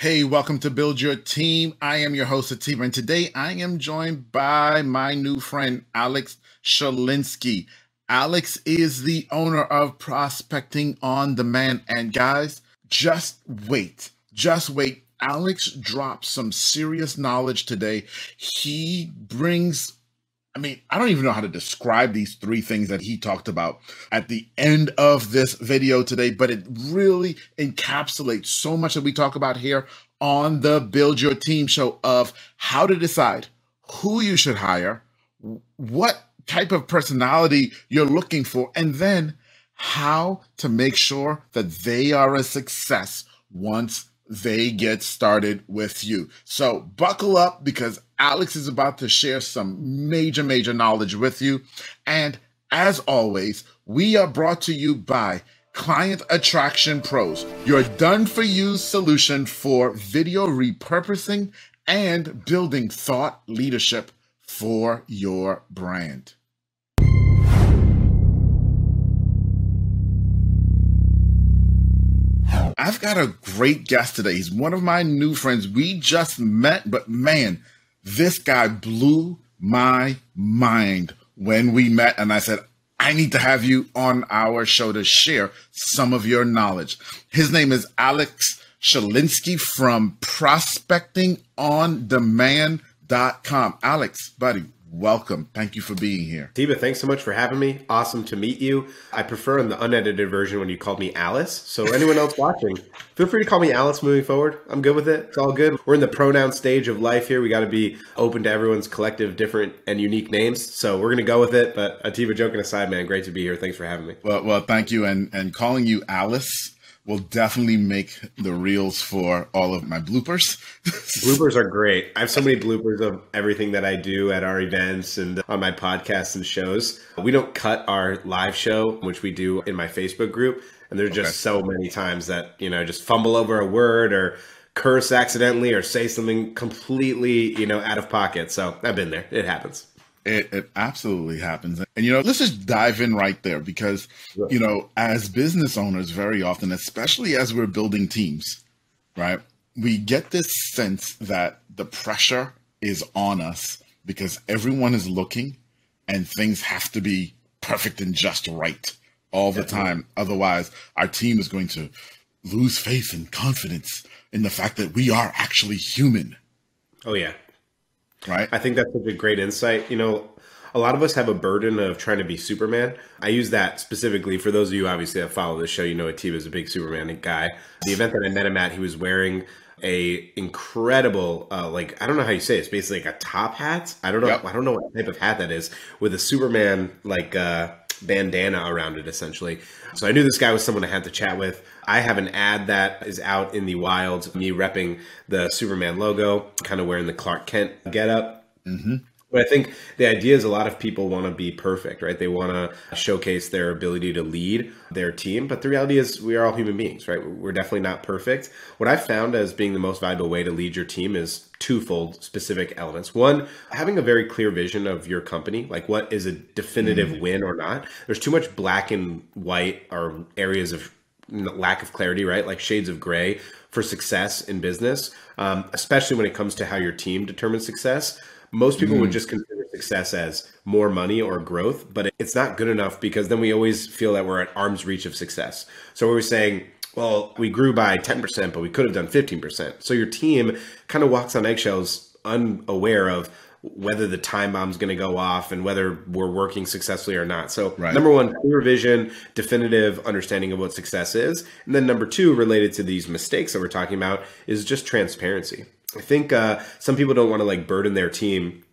Hey, welcome to Build Your Team. I am your host, Atiba, and today I am joined by my new friend, Alex Schlinsky. Alex is the owner of Prospecting on Demand. And guys, just wait, just wait. Alex drops some serious knowledge today. He brings I mean, I don't even know how to describe these three things that he talked about at the end of this video today, but it really encapsulates so much that we talk about here on the Build Your Team show of how to decide who you should hire, what type of personality you're looking for, and then how to make sure that they are a success once they get started with you. So buckle up because Alex is about to share some major, major knowledge with you. And as always, we are brought to you by Client Attraction Pros, your done for you solution for video repurposing and building thought leadership for your brand. I've got a great guest today. He's one of my new friends. We just met, but man, this guy blew my mind when we met. And I said, I need to have you on our show to share some of your knowledge. His name is Alex Schlinsky from prospectingondemand.com. Alex, buddy, welcome. Thank you for being here. Tiba, thanks so much for having me. Awesome to meet you. I prefer in the unedited version when you called me Alice. So anyone else watching, feel free to call me Alice moving forward. I'm good with it. It's all good. We're in the pronoun stage of life here. We got to be open to everyone's collective, different, and unique names. So we're gonna go with it. But uh, Atiba, joking aside, man, great to be here. Thanks for having me. Well, well, thank you. And and calling you Alice will definitely make the reels for all of my bloopers. bloopers are great. I have so many bloopers of everything that I do at our events and on my podcasts and shows. We don't cut our live show, which we do in my Facebook group. And there's just okay. so many times that, you know, just fumble over a word or curse accidentally or say something completely, you know, out of pocket. So I've been there. It happens. It, it, absolutely happens. And, you know, let's just dive in right there because, you know, as business owners, very often, especially as we're building teams, right, we get this sense that the pressure is on us because everyone is looking and things have to be perfect and just right all the time. Otherwise, our team is going to lose faith and confidence in the fact that we are actually human. Oh, yeah. Right. I think that's such a great insight. You know, a lot of us have a burden of trying to be Superman. I use that specifically for those of you obviously that follow this show. You know, Atiba is a big Superman guy. The event that I met him at, he was wearing a incredible uh, like I don't know how you say it. it's basically like a top hat. I don't know yep. I don't know what type of hat that is with a Superman like uh, bandana around it essentially. So I knew this guy was someone I had to chat with. I have an ad that is out in the wild, me repping the Superman logo, kind of wearing the Clark Kent getup. Mm-hmm. But I think the idea is a lot of people want to be perfect, right? They want to showcase their ability to lead their team. But the reality is, we are all human beings, right? We're definitely not perfect. What I've found as being the most valuable way to lead your team is twofold specific elements. One, having a very clear vision of your company, like what is a definitive mm-hmm. win or not. There's too much black and white or areas of lack of clarity, right? Like shades of gray for success in business, um, especially when it comes to how your team determines success. Most people mm. would just consider success as more money or growth, but it's not good enough because then we always feel that we're at arm's reach of success. So we're saying, well, we grew by 10%, but we could have done 15%. So your team kind of walks on eggshells, unaware of whether the time bomb's going to go off and whether we're working successfully or not. So, right. number one, clear vision, definitive understanding of what success is. And then number two, related to these mistakes that we're talking about, is just transparency. I think uh, some people don't want to like burden their team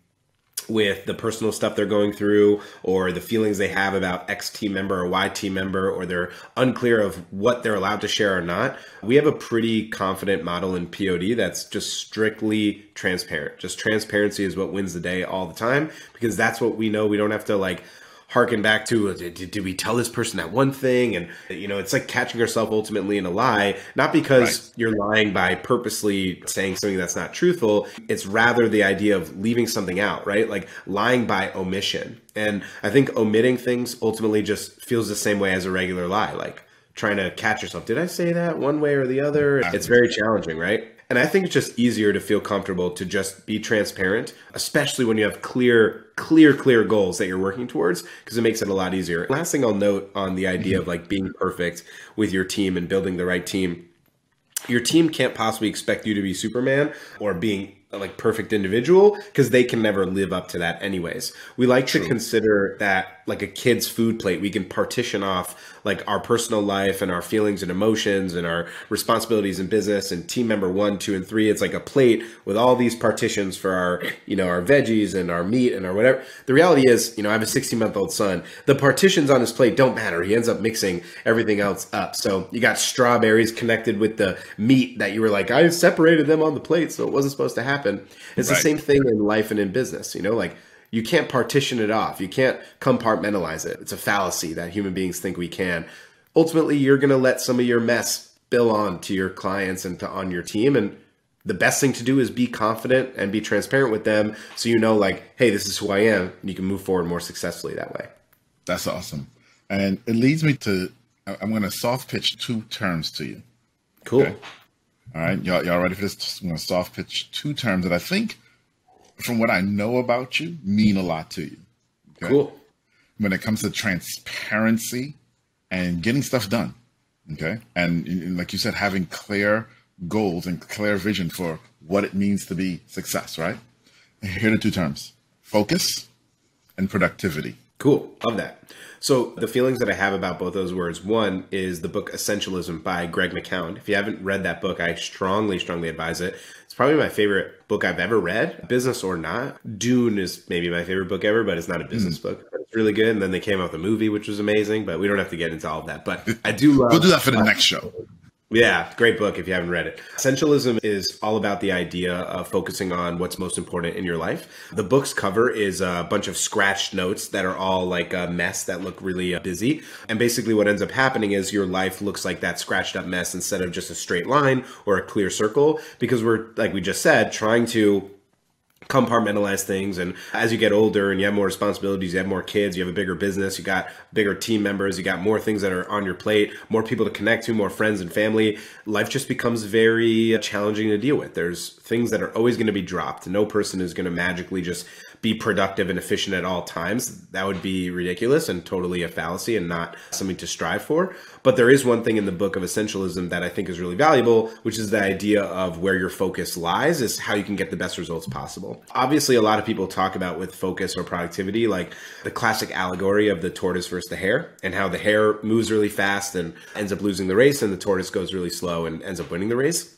with the personal stuff they're going through or the feelings they have about X team member or Y team member, or they're unclear of what they're allowed to share or not. We have a pretty confident model in POD that's just strictly transparent. Just transparency is what wins the day all the time because that's what we know. We don't have to like harken back to uh, did, did, we tell this person that one thing? And you know it's like catching yourself ultimately in a lie not because right. you're lying by purposely saying something that's not truthful. It's rather the idea of leaving something out right? Like lying by omission. And i think omitting things ultimately just feels the same way as a regular lie like trying to catch yourself. Did i say that one way or the other? It's very challenging right And I think it's just easier to feel comfortable to just be transparent, especially when you have clear, clear, clear goals that you're working towards, because it makes it a lot easier. Last thing I'll note on the idea of like being perfect with your team and building the right team. Your team can't possibly expect you to be Superman or being like perfect individual because they can never live up to that anyways. We like True. to consider that like a kid's food plate. We can partition off like our personal life and our feelings and emotions and our responsibilities in business and team member one, two, and three. It's like a plate with all these partitions for our, you know, our veggies and our meat and our whatever. The reality is, you know, I have a 16 month old son. The partitions on his plate don't matter. He ends up mixing everything else up. So you got strawberries connected with the meat that you were like, I separated them on the plate, so it wasn't supposed to happen. It's right. the same thing in life and in business, you know, like you can't partition it off. You can't compartmentalize it. It's a fallacy that human beings think we can. Ultimately, you're going to let some of your mess spill on to your clients and to on your team and the best thing to do is be confident and be transparent with them so you know like hey this is who i am and you can move forward more successfully that way that's awesome and it leads me to i'm going to soft pitch two terms to you cool okay? all right y'all, y'all ready for this i'm going to soft pitch two terms that i think from what I know about you, mean a lot to you. Okay? Cool. When it comes to transparency and getting stuff done. Okay. And, and like you said, having clear goals and clear vision for what it means to be success, right? Here are the two terms focus and productivity. Cool. Love that. So the feelings that I have about both those words, one is the book Essentialism by Greg McKeown. If you haven't read that book, I strongly, strongly advise it. It's probably my favorite book I've ever read, business or not. Dune is maybe my favorite book ever, but it's not a business mm. book. But it's really good. And then they came out the movie, which was amazing, but we don't have to get into all of that. But I do love. we'll do that for the next show. Yeah, great book if you haven't read it. Essentialism is all about the idea of focusing on what's most important in your life. The book's cover is a bunch of scratched notes that are all like a mess that look really uh, busy. And basically, what ends up happening is your life looks like that scratched up mess instead of just a straight line or a clear circle because we're, like we just said, trying to compartmentalize things. And as you get older and you have more responsibilities you have more kids you have a bigger business you got bigger team members you got more things that are on your plate more people to connect to more friends and family life just becomes very challenging to deal with. There's things that are always going to be dropped. No person is going to magically just be productive and efficient at all times. That would be ridiculous and totally a fallacy and not something to strive for. But there is one thing in the book of essentialism that I think is really valuable, which is the idea of where your focus lies is how you can get the best results possible. Obviously, a lot of people talk about with focus or productivity, like the classic allegory of the tortoise versus the hare and how the hare moves really fast and ends up losing the race and the tortoise goes really slow and ends up winning the race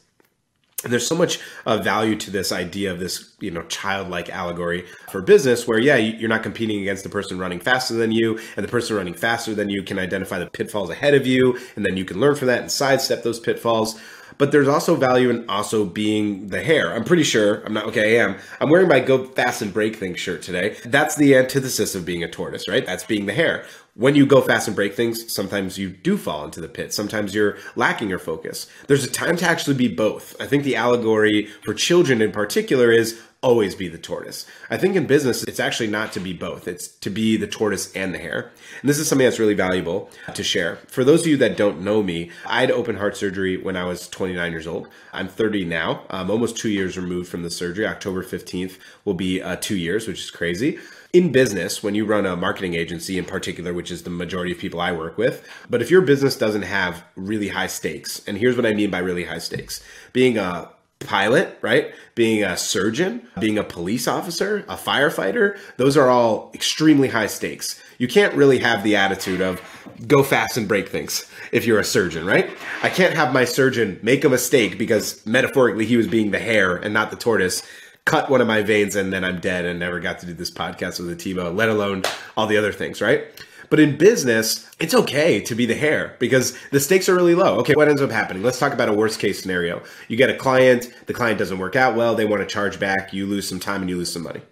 there's so much uh, value to this idea of this you know childlike allegory for business where yeah you're not competing against the person running faster than you and the person running faster than you can identify the pitfalls ahead of you and then you can learn from that and sidestep those pitfalls but there's also value in also being the hare. I'm pretty sure, I'm not, okay, I am. I'm wearing my Go Fast and Break Things shirt today. That's the antithesis of being a tortoise, right? That's being the hare when you go fast and break things, sometimes you do fall into the pit. Sometimes you're lacking your focus. There's a time to actually be both. I think the allegory for children in particular is always be the tortoise. I think in business, it's actually not to be both. It's to be the tortoise and the hare. And this is something that's really valuable to share. For those of you that don't know me, I had open heart surgery when I was 29 years old. I'm 30 now. I'm almost two years removed from the surgery. October 15th will be uh, two years, which is crazy in business, when you run a marketing agency in particular, which is the majority of people I work with, but if your business doesn't have really high stakes, and here's what I mean by really high stakes being a pilot, right? Being a surgeon, being a police officer, a firefighter, those are all extremely high stakes. You can't really have the attitude of go fast and break things if you're a surgeon, right? I can't have my surgeon make a mistake because metaphorically he was being the hare and not the tortoise cut one of my veins and then I'm dead and never got to do this podcast with Atiba, let alone all the other things, right? But in business, it's okay to be the hare because the stakes are really low. Okay, what ends up happening? Let's talk about a worst case scenario. You get a client, the client doesn't work out well, they want to charge back, you lose some time and you lose some money.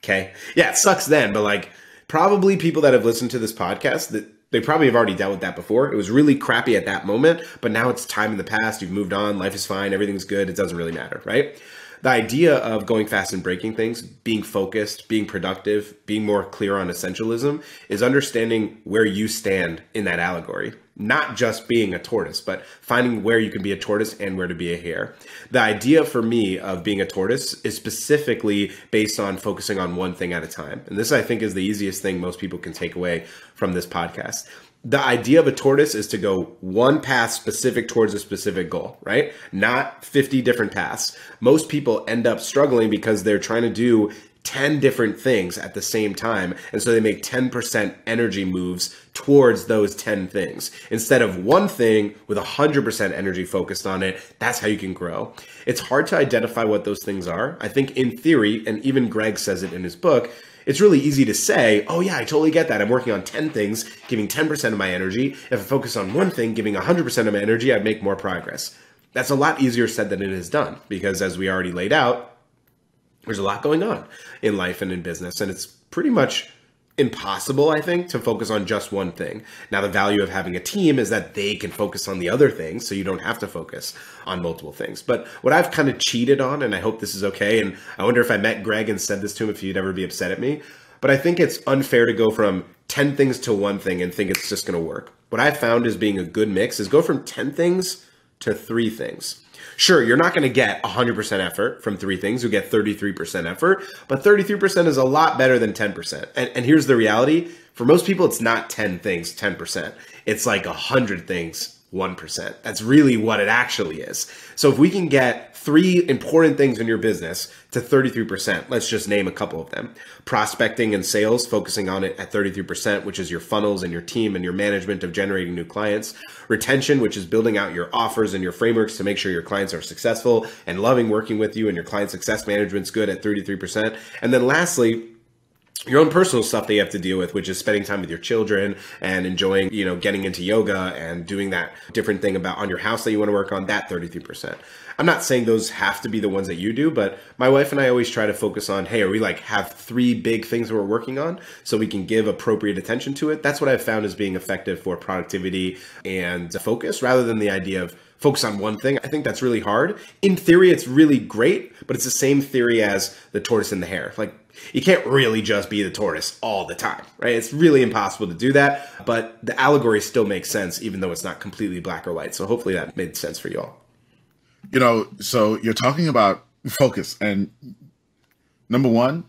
Okay. Yeah, it sucks then, but like probably people that have listened to this podcast that they probably have already dealt with that before. It was really crappy at that moment, but now it's time in the past. You've moved on. Life is fine. Everything's good. It doesn't really matter, right? The idea of going fast and breaking things, being focused, being productive, being more clear on essentialism is understanding where you stand in that allegory. Not just being a tortoise, but finding where you can be a tortoise and where to be a hare. The idea for me of being a tortoise is specifically based on focusing on one thing at a time. And this, I think, is the easiest thing most people can take away from this podcast the idea of a tortoise is to go one path specific towards a specific goal, right? Not 50 different paths. Most people end up struggling because they're trying to do 10 different things at the same time. And so they make 10% energy moves towards those 10 things instead of one thing with 100% energy focused on it. That's how you can grow. It's hard to identify what those things are. I think in theory, and even Greg says it in his book, it's really easy to say, oh, yeah, I totally get that. I'm working on 10 things, giving 10% of my energy. If I focus on one thing, giving 100% of my energy, I'd make more progress. That's a lot easier said than it is done because, as we already laid out, there's a lot going on in life and in business. And it's pretty much impossible, I think, to focus on just one thing. Now, the value of having a team is that they can focus on the other things, so you don't have to focus on multiple things. But what I've kind of cheated on, and I hope this is okay, and I wonder if I met Greg and said this to him, if he'd ever be upset at me, but I think it's unfair to go from 10 things to one thing and think it's just going to work. What I found is being a good mix is go from 10 things to three things. Sure, you're not going to get 100% effort from three things. You get 33% effort, but 33% is a lot better than 10%. And, and here's the reality for most people, it's not 10 things, 10%. It's like 100 things, 1%. That's really what it actually is. So if we can get three important things in your business to 33%, let's just name a couple of them. Prospecting and sales, focusing on it at 33%, which is your funnels and your team and your management of generating new clients. Retention, which is building out your offers and your frameworks to make sure your clients are successful and loving working with you and your client success management's good at 33%. And then lastly, your own personal stuff that you have to deal with, which is spending time with your children and enjoying, you know, getting into yoga and doing that different thing about on your house that you want to work on, that 33%. I'm not saying those have to be the ones that you do, but my wife and I always try to focus on, hey, are we like have three big things we're working on so we can give appropriate attention to it? That's what I've found as being effective for productivity and focus rather than the idea of focus on one thing. I think that's really hard. In theory, it's really great, but it's the same theory as the tortoise and the hare. Like you can't really just be the tortoise all the time, right? It's really impossible to do that, but the allegory still makes sense, even though it's not completely black or white. So hopefully that made sense for you all. You know, so you're talking about focus, and number one,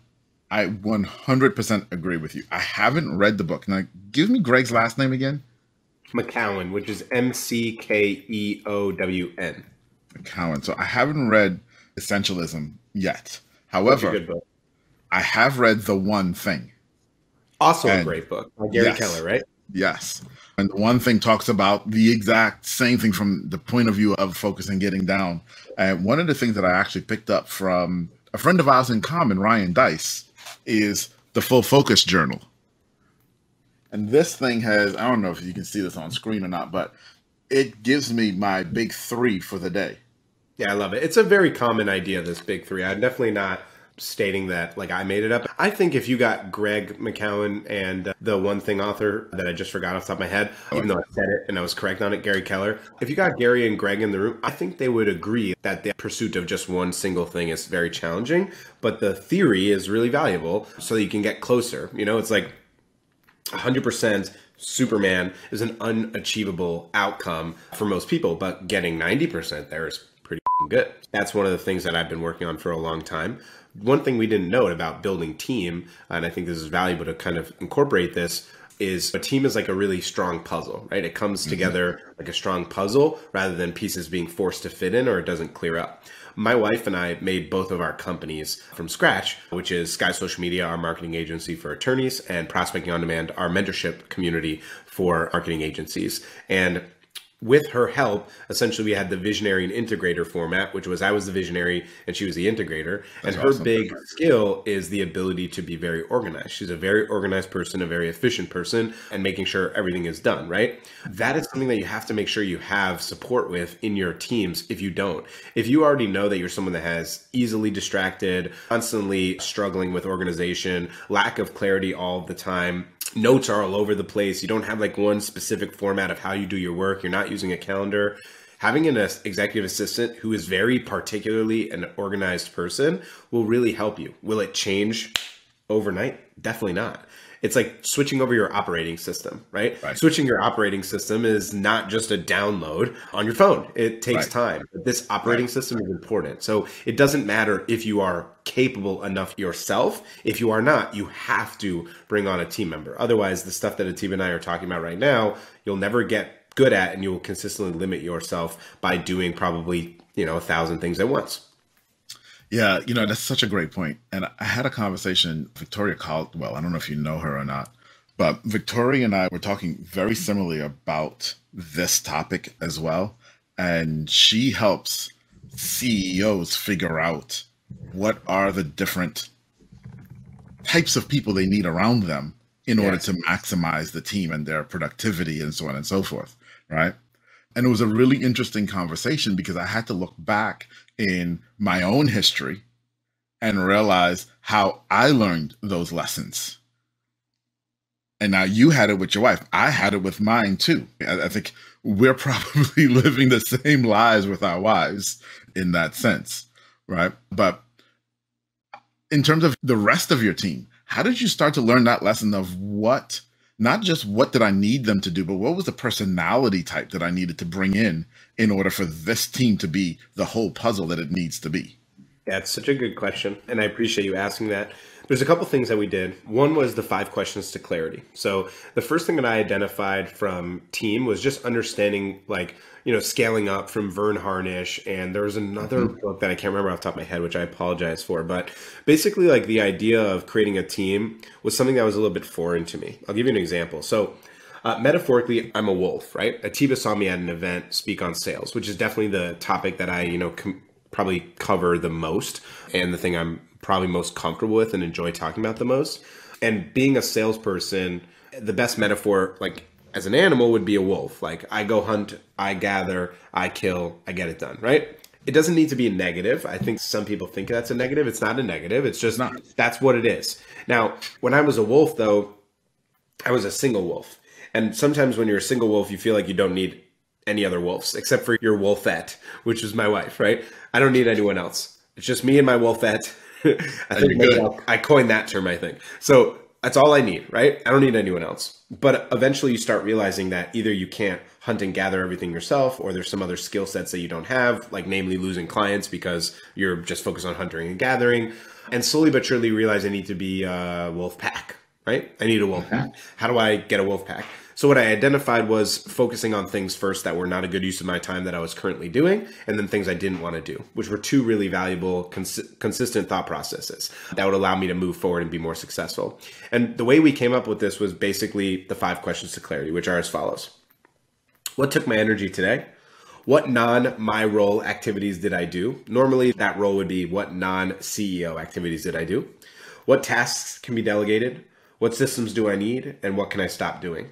I 100% agree with you. I haven't read the book. Now, give me Greg's last name again. McKeown, which is M C K E O W N. McKeown. So I haven't read Essentialism yet. However, I have read The One Thing. Also and, a great book by Gary yes, Keller, right? Yes. And the one thing talks about the exact same thing from the point of view of focusing getting down. And one of the things that I actually picked up from a friend of ours in common, Ryan Deiss, is the Full Focus Journal. And this thing has, I don't know if you can see this on screen or not, but it gives me my big three for the day. Yeah, I love it. It's a very common idea, this big three. I'm definitely not stating that like I made it up. I think if you got Greg McKeown and uh, the one thing author that I just forgot off the top of my head, even though I said it and I was correct on it, Gary Keller, if you got Gary and Greg in the room, I think they would agree that the pursuit of just one single thing is very challenging, but the theory is really valuable so you can get closer. You know, it's like 100% Superman is an unachievable outcome for most people, but getting 90% there is pretty good. That's one of the things that I've been working on for a long time one thing we didn't note about building team, and I think this is valuable to kind of incorporate this, is a team is like a really strong puzzle, right? It comes mm-hmm. together like a strong puzzle rather than pieces being forced to fit in or it doesn't clear up. My wife and I made both of our companies from scratch, which is Sky Social Media, our marketing agency for attorneys, and Prospecting on Demand, our mentorship community for marketing agencies. And with her help, essentially we had the visionary and integrator format, which was I was the visionary and she was the integrator. That's and her awesome. big skill is the ability to be very organized. She's a very organized person, a very efficient person, and making sure everything is done, right? That is something that you have to make sure you have support with in your teams if you don't. If you already know that you're someone that has easily distracted, constantly struggling with organization, lack of clarity all the time, notes are all over the place. You don't have like one specific format of how you do your work. You're not using a calendar. having an executive assistant who is very particularly an organized person will really help you. Will it change overnight? Definitely not. It's like switching over your operating system, right? right? Switching your operating system is not just a download on your phone. It takes right. time. But this operating right. system is important. So it doesn't matter if you are capable enough yourself. If you are not, you have to bring on a team member. Otherwise, the stuff that Atiba and I are talking about right now, you'll never get good at and you will consistently limit yourself by doing probably, you know, a thousand things at once. Yeah, you know, that's such a great point. And I had a conversation, Victoria Caldwell, I don't know if you know her or not, but Victoria and I were talking very similarly about this topic as well. And she helps CEOs figure out what are the different types of people they need around them in order to maximize the team and their productivity and so on and so forth. Right. And it was a really interesting conversation because I had to look back in my own history and realize how I learned those lessons. And now you had it with your wife. I had it with mine too. I, think we're probably living the same lives with our wives in that sense, right? But in terms of the rest of your team, how did you start to learn that lesson of what not just what did I need them to do, but what was the personality type that I needed to bring in in order for this team to be the whole puzzle that it needs to be? It's such a good question. And I appreciate you asking that. There's a couple things that we did. One was the five questions to clarity. So the first thing that I identified from team was just understanding like you know, scaling up from Verne Harnish. And there was another mm-hmm. book that I can't remember off the top of my head, which I apologize for. But basically, like the idea of creating a team was something that was a little bit foreign to me. I'll give you an example. So, uh, metaphorically, I'm a wolf, right? Atiba saw me at an event speak on sales, which is definitely the topic that I, you know, com- probably cover the most and the thing I'm probably most comfortable with and enjoy talking about the most. And being a salesperson, the best metaphor, like as an animal would be a wolf. Like I go hunt, I gather, I kill, I get it done, right? It doesn't need to be a negative. I think some people think that's a negative. It's not a negative. It's just not. That's what it is. Now, when I was a wolf though, I was a single wolf. And sometimes when you're a single wolf, you feel like you don't need any other wolves except for your wolfette, which is my wife, right? I don't need anyone else. It's just me and my wolfette. I think I coined that term, I think. So that's all I need, right? I don't need anyone else. But eventually you start realizing that either you can't hunt and gather everything yourself, or there's some other skill sets that you don't have, like namely losing clients because you're just focused on hunting and gathering. And slowly but surely realize I need to be a wolf pack, right? I need a wolf pack. How do I get a wolf pack? So what I identified was focusing on things first that were not a good use of my time that I was currently doing, and then things I didn't want to do, which were two really valuable, cons- consistent thought processes that would allow me to move forward and be more successful. And the way we came up with this was basically the five questions to clarity, which are as follows. What took my energy today? What non my role activities did I do? Normally, that role would be what non CEO activities did I do? What tasks can be delegated? What systems do I need? And what can I stop doing?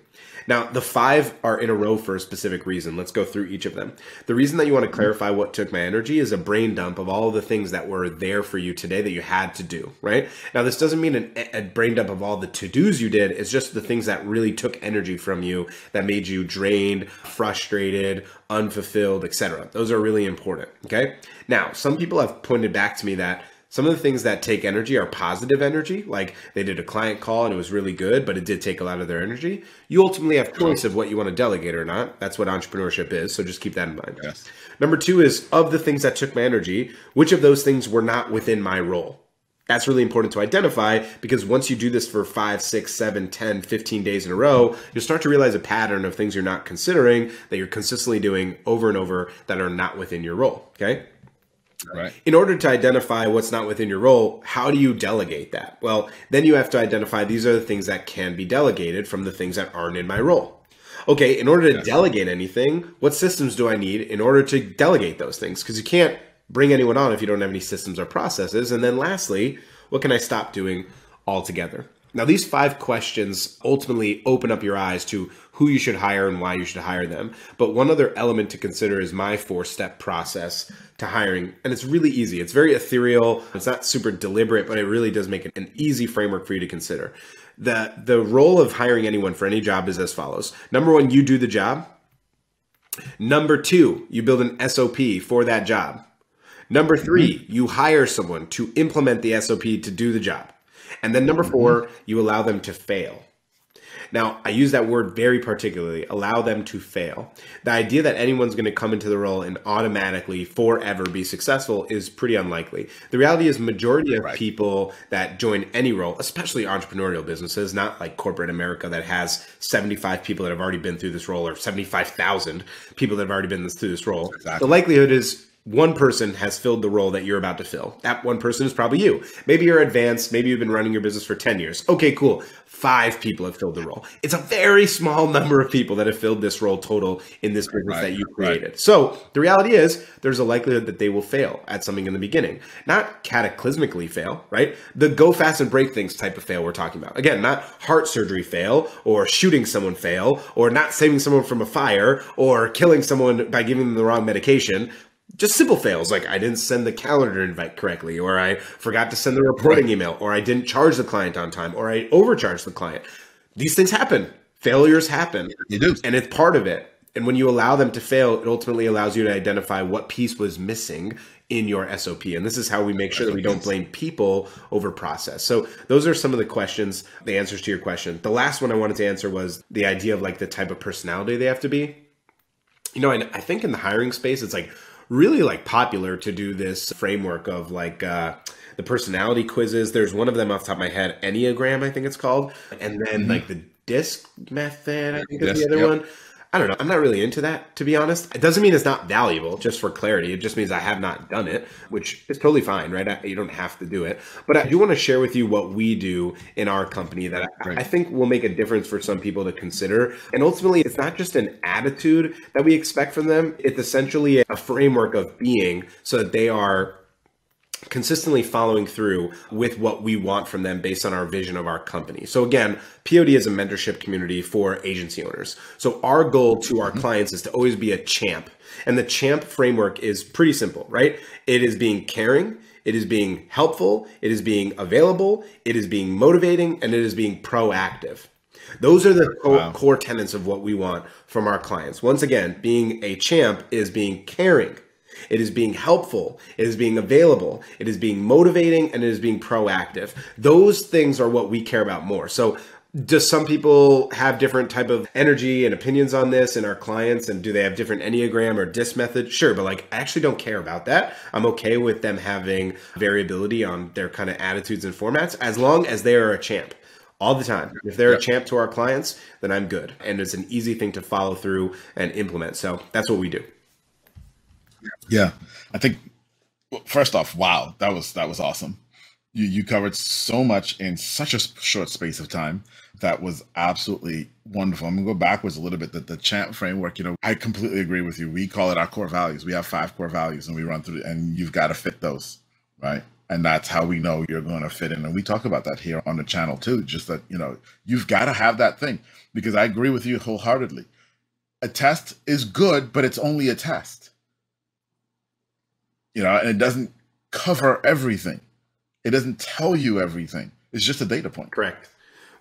Now, the five are in a row for a specific reason. Let's go through each of them. The reason that you want to clarify what took my energy is a brain dump of all of the things that were there for you today that you had to do, right? Now, this doesn't mean an, a brain dump of all the to dos you did. It's just the things that really took energy from you that made you drained, frustrated, unfulfilled, etc. Those are really important, okay? Now, some people have pointed back to me that some of the things that take energy are positive energy, like they did a client call and it was really good, but it did take a lot of their energy. You ultimately have choice of what you want to delegate or not. That's what entrepreneurship is. So just keep that in mind. Yes. Number two is of the things that took my energy, which of those things were not within my role? That's really important to identify because once you do this for five, six, seven, 10, 15 days in a row, you'll start to realize a pattern of things you're not considering that you're consistently doing over and over that are not within your role. Okay. Right. In order to identify what's not within your role, how do you delegate that? Well, then you have to identify these are the things that can be delegated from the things that aren't in my role. Okay, in order to yes. delegate anything, what systems do I need in order to delegate those things? Because you can't bring anyone on if you don't have any systems or processes. And then lastly, what can I stop doing altogether? Now, these five questions ultimately open up your eyes to who you should hire and why you should hire them. But one other element to consider is my four step process to hiring. And it's really easy. It's very ethereal. It's not super deliberate, but it really does make it an easy framework for you to consider. The, the role of hiring anyone for any job is as follows. Number one, you do the job. Number two, you build an SOP for that job. Number 3 mm-hmm. you hire someone to implement the SOP to do the job. And then number mm-hmm. four, you allow them to fail. Now, I use that word very particularly, allow them to fail. The idea that anyone's going to come into the role and automatically forever be successful is pretty unlikely. The reality is majority of right. people that join any role, especially entrepreneurial businesses, not like corporate America that has 75 people that have already been through this role or 75,000 people that have already been through this role. Exactly. The likelihood is one person has filled the role that you're about to fill. That one person is probably you. Maybe you're advanced. Maybe you've been running your business for 10 years. Okay, cool. Five people have filled the role. It's a very small number of people that have filled this role total in this business right, that you created. Right. So the reality is there's a likelihood that they will fail at something in the beginning. Not cataclysmically fail, right? The go fast and break things type of fail we're talking about. Again, not heart surgery fail or shooting someone fail or not saving someone from a fire or killing someone by giving them the wrong medication just simple fails like I didn't send the calendar invite correctly, or I forgot to send the reporting right. email, or I didn't charge the client on time, or I overcharged the client. These things happen. Failures happen. You do. And it's part of it. And when you allow them to fail, it ultimately allows you to identify what piece was missing in your SOP. And this is how we make sure that we don't blame people over process. So those are some of the questions, the answers to your question. The last one I wanted to answer was the idea of like the type of personality they have to be. You know, and I think in the hiring space, it's like really like popular to do this framework of like uh, the personality quizzes. There's one of them off the top of my head, Enneagram, I think it's called, and then mm-hmm. like the DISC method, I think is the other yep. one. I don't know. I'm not really into that, to be honest. It doesn't mean it's not valuable, just for clarity. It just means I have not done it, which is totally fine, right? you don't have to do it. But I do want to share with you what we do in our company that I, I think will make a difference for some people to consider. And ultimately, it's not just an attitude that we expect from them, it's essentially a framework of being so that they are consistently following through with what we want from them based on our vision of our company. So again, POD is a mentorship community for agency owners. So our goal to our mm-hmm. clients is to always be a champ. And the champ framework is pretty simple, right? It is being caring, it is being helpful, it is being available, it is being motivating, and it is being proactive. Those are the wow. core tenets of what we want from our clients. Once again, being a champ is being caring it is being helpful. It is being available. It is being motivating and it is being proactive. Those things are what we care about more. So does some people have different type of energy and opinions on this in our clients and do they have different enneagram or disc method sure but like i actually don't care about that i'm okay with them having variability on their kind of attitudes and formats as long as they are a champ all the time if they're yep. a champ to our clients then i'm good and it's an easy thing to follow through and implement so that's what we do yeah, I think first off, wow, that was that was awesome. You you covered so much in such a short space of time. That was absolutely wonderful. I'm gonna go backwards a little bit. That the champ framework, you know, I completely agree with you. We call it our core values. We have five core values, and we run through, and you've got to fit those, right? And that's how we know you're going to fit in. And we talk about that here on the channel too. Just that you know, you've got to have that thing because I agree with you wholeheartedly. A test is good, but it's only a test you know, and it doesn't cover everything. It doesn't tell you everything. It's just a data point. Correct.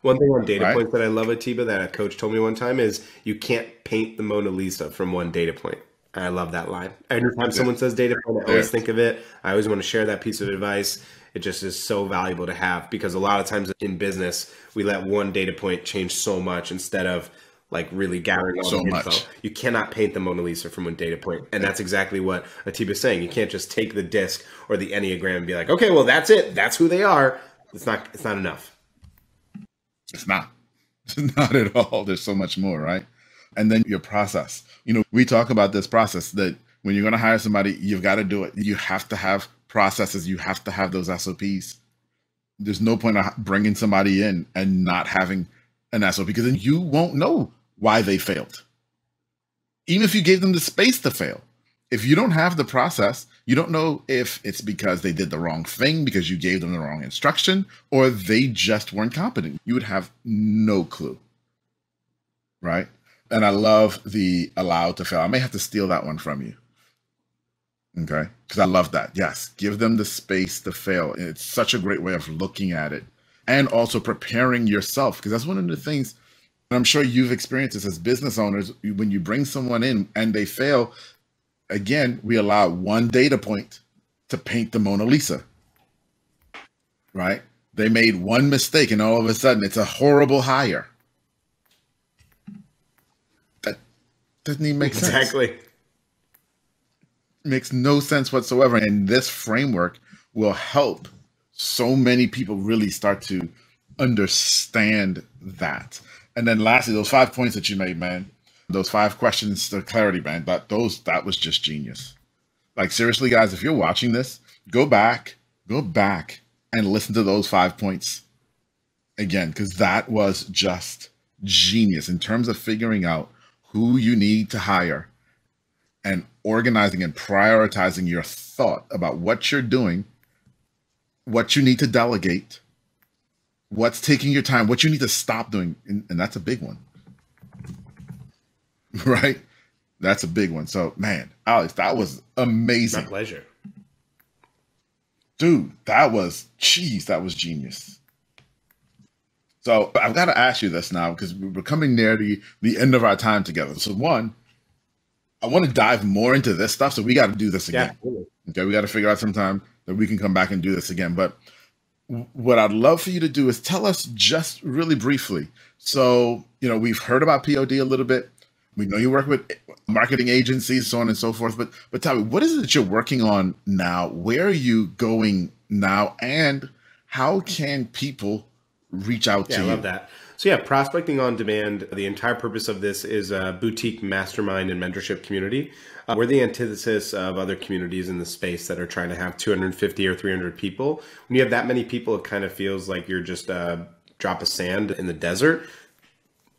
One thing on data right? points that I love Atiba that a coach told me one time is you can't paint the Mona Lisa from one data point. I love that line. Every time someone says data point, I always think of it. I always want to share that piece of advice. It just is so valuable to have because a lot of times in business, we let one data point change so much instead of like really gathering all so the info. Much. You cannot paint the Mona Lisa from one data point. And that's exactly what Atiba is saying. You can't just take the disc or the Enneagram and be like, okay, well that's it. That's who they are. It's not it's not enough. It's not. It's not at all. There's so much more, right? And then your process. You know, we talk about this process that when you're going to hire somebody, you've got to do it. You have to have processes. You have to have those SOPs. There's no point of bringing somebody in and not having an SOP because then you won't know why they failed. Even if you gave them the space to fail, if you don't have the process, you don't know if it's because they did the wrong thing because you gave them the wrong instruction or they just weren't competent. You would have no clue. Right? And I love the allowed to fail. I may have to steal that one from you. Okay? Because I love that. Yes, give them the space to fail. It's such a great way of looking at it and also preparing yourself because that's one of the things I'm sure you've experienced this as business owners. When you bring someone in and they fail, again, we allow one data point to paint the Mona Lisa. Right? They made one mistake and all of a sudden it's a horrible hire. That doesn't even make sense. Exactly. Makes no sense whatsoever. And this framework will help so many people really start to understand that. And then lastly, those five points that you made, man, those five questions to clarity, man, that those that was just genius. Like seriously, guys, if you're watching this, go back, go back and listen to those five points again, because that was just genius in terms of figuring out who you need to hire and organizing and prioritizing your thought about what you're doing, what you need to delegate, what's taking your time, what you need to stop doing. And, and that's a big one. Right? That's a big one. So, man, Alex, that was amazing. My pleasure. Dude, that was, jeez, that was genius. So I've got to ask you this now because we're coming near the, the end of our time together. So, one, I want to dive more into this stuff. So we got to do this again. Yeah. Okay, we got to figure out some time that we can come back and do this again. But what I'd love for you to do is tell us just really briefly. So, you know, we've heard about POD a little bit. We know you work with marketing agencies, so on and so forth. But but tell me, what is it that you're working on now? Where are you going now? And how can people reach out yeah, to I you? I love that. So yeah, prospecting on demand. The entire purpose of this is a boutique mastermind and mentorship community. Uh, we're the antithesis of other communities in the space that are trying to have 250 or 300 people. When you have that many people, it kind of feels like you're just a drop of sand in the desert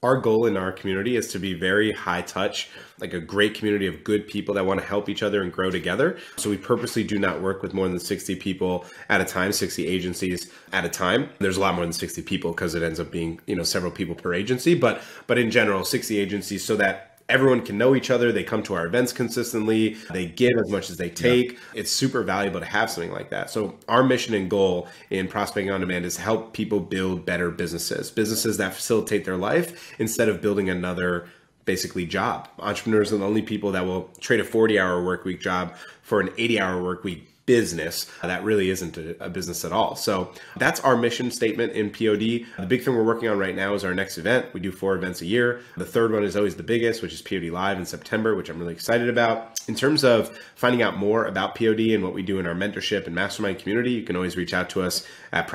our goal in our community is to be very high touch, like a great community of good people that want to help each other and grow together. So we purposely do not work with more than 60 people at a time, 60 agencies at a time. There's a lot more than 60 people because it ends up being, you know, several people per agency, but but in general, 60 agencies so that everyone can know each other. They come to our events consistently. They give as much as they take. Yeah. It's super valuable to have something like that. So our mission and goal in prospecting on demand is help people build better businesses, businesses that facilitate their life instead of building another basically job. Entrepreneurs are the only people that will trade a 40 hour work week job for an 80 hour work week business uh, that really isn't a, a, business at all. So that's our mission statement in POD. The big thing we're working on right now is our next event. We do four events a year. The third one is always the biggest, which is POD Live in September, which I'm really excited about. In terms of finding out more about POD and what we do in our mentorship and mastermind community, you can always reach out to us at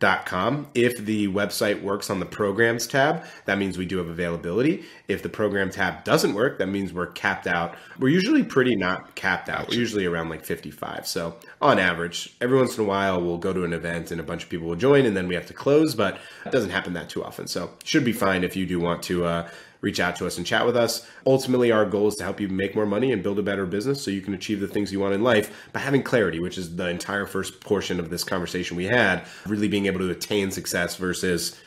prospectingondemand.com. If the website works on the programs tab, that means we do have availability. If the program tab doesn't work, that means we're capped out. We're usually pretty not capped out. We're usually around like 55. So on average, every once in a while we'll go to an event and a bunch of people will join and then we have to close, but it doesn't happen that too often. So should be fine if you do want to uh, reach out to us and chat with us. Ultimately, our goal is to help you make more money and build a better business so you can achieve the things you want in life by having clarity, which is the entire first portion of this conversation we had, really being able to attain success versus,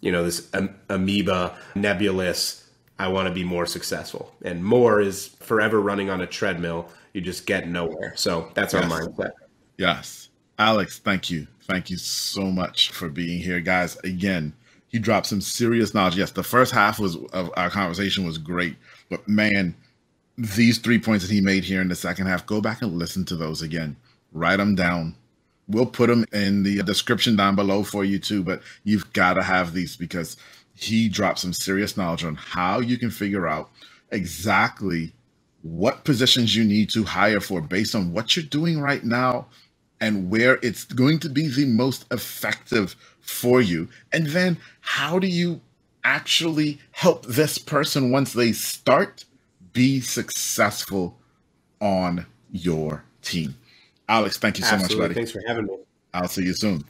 you know, this am- amoeba, nebulous, I want to be more successful. And more is forever running on a treadmill. You just get nowhere. So that's our mindset. Yes. Alex, thank you. Thank you so much for being here, guys. Again, he dropped some serious knowledge. Yes, the first half was of our conversation was great, but man, these three points that he made here in the second half, go back and listen to those again. Write them down. We'll put them in the description down below for you too, but you've got to have these because he dropped some serious knowledge on how you can figure out exactly what positions you need to hire for based on what you're doing right now and where it's going to be the most effective for you. And then how do you actually help this person once they start be successful on your team? Alex, thank you so Absolutely. much, buddy. Thanks for having me. I'll see you soon.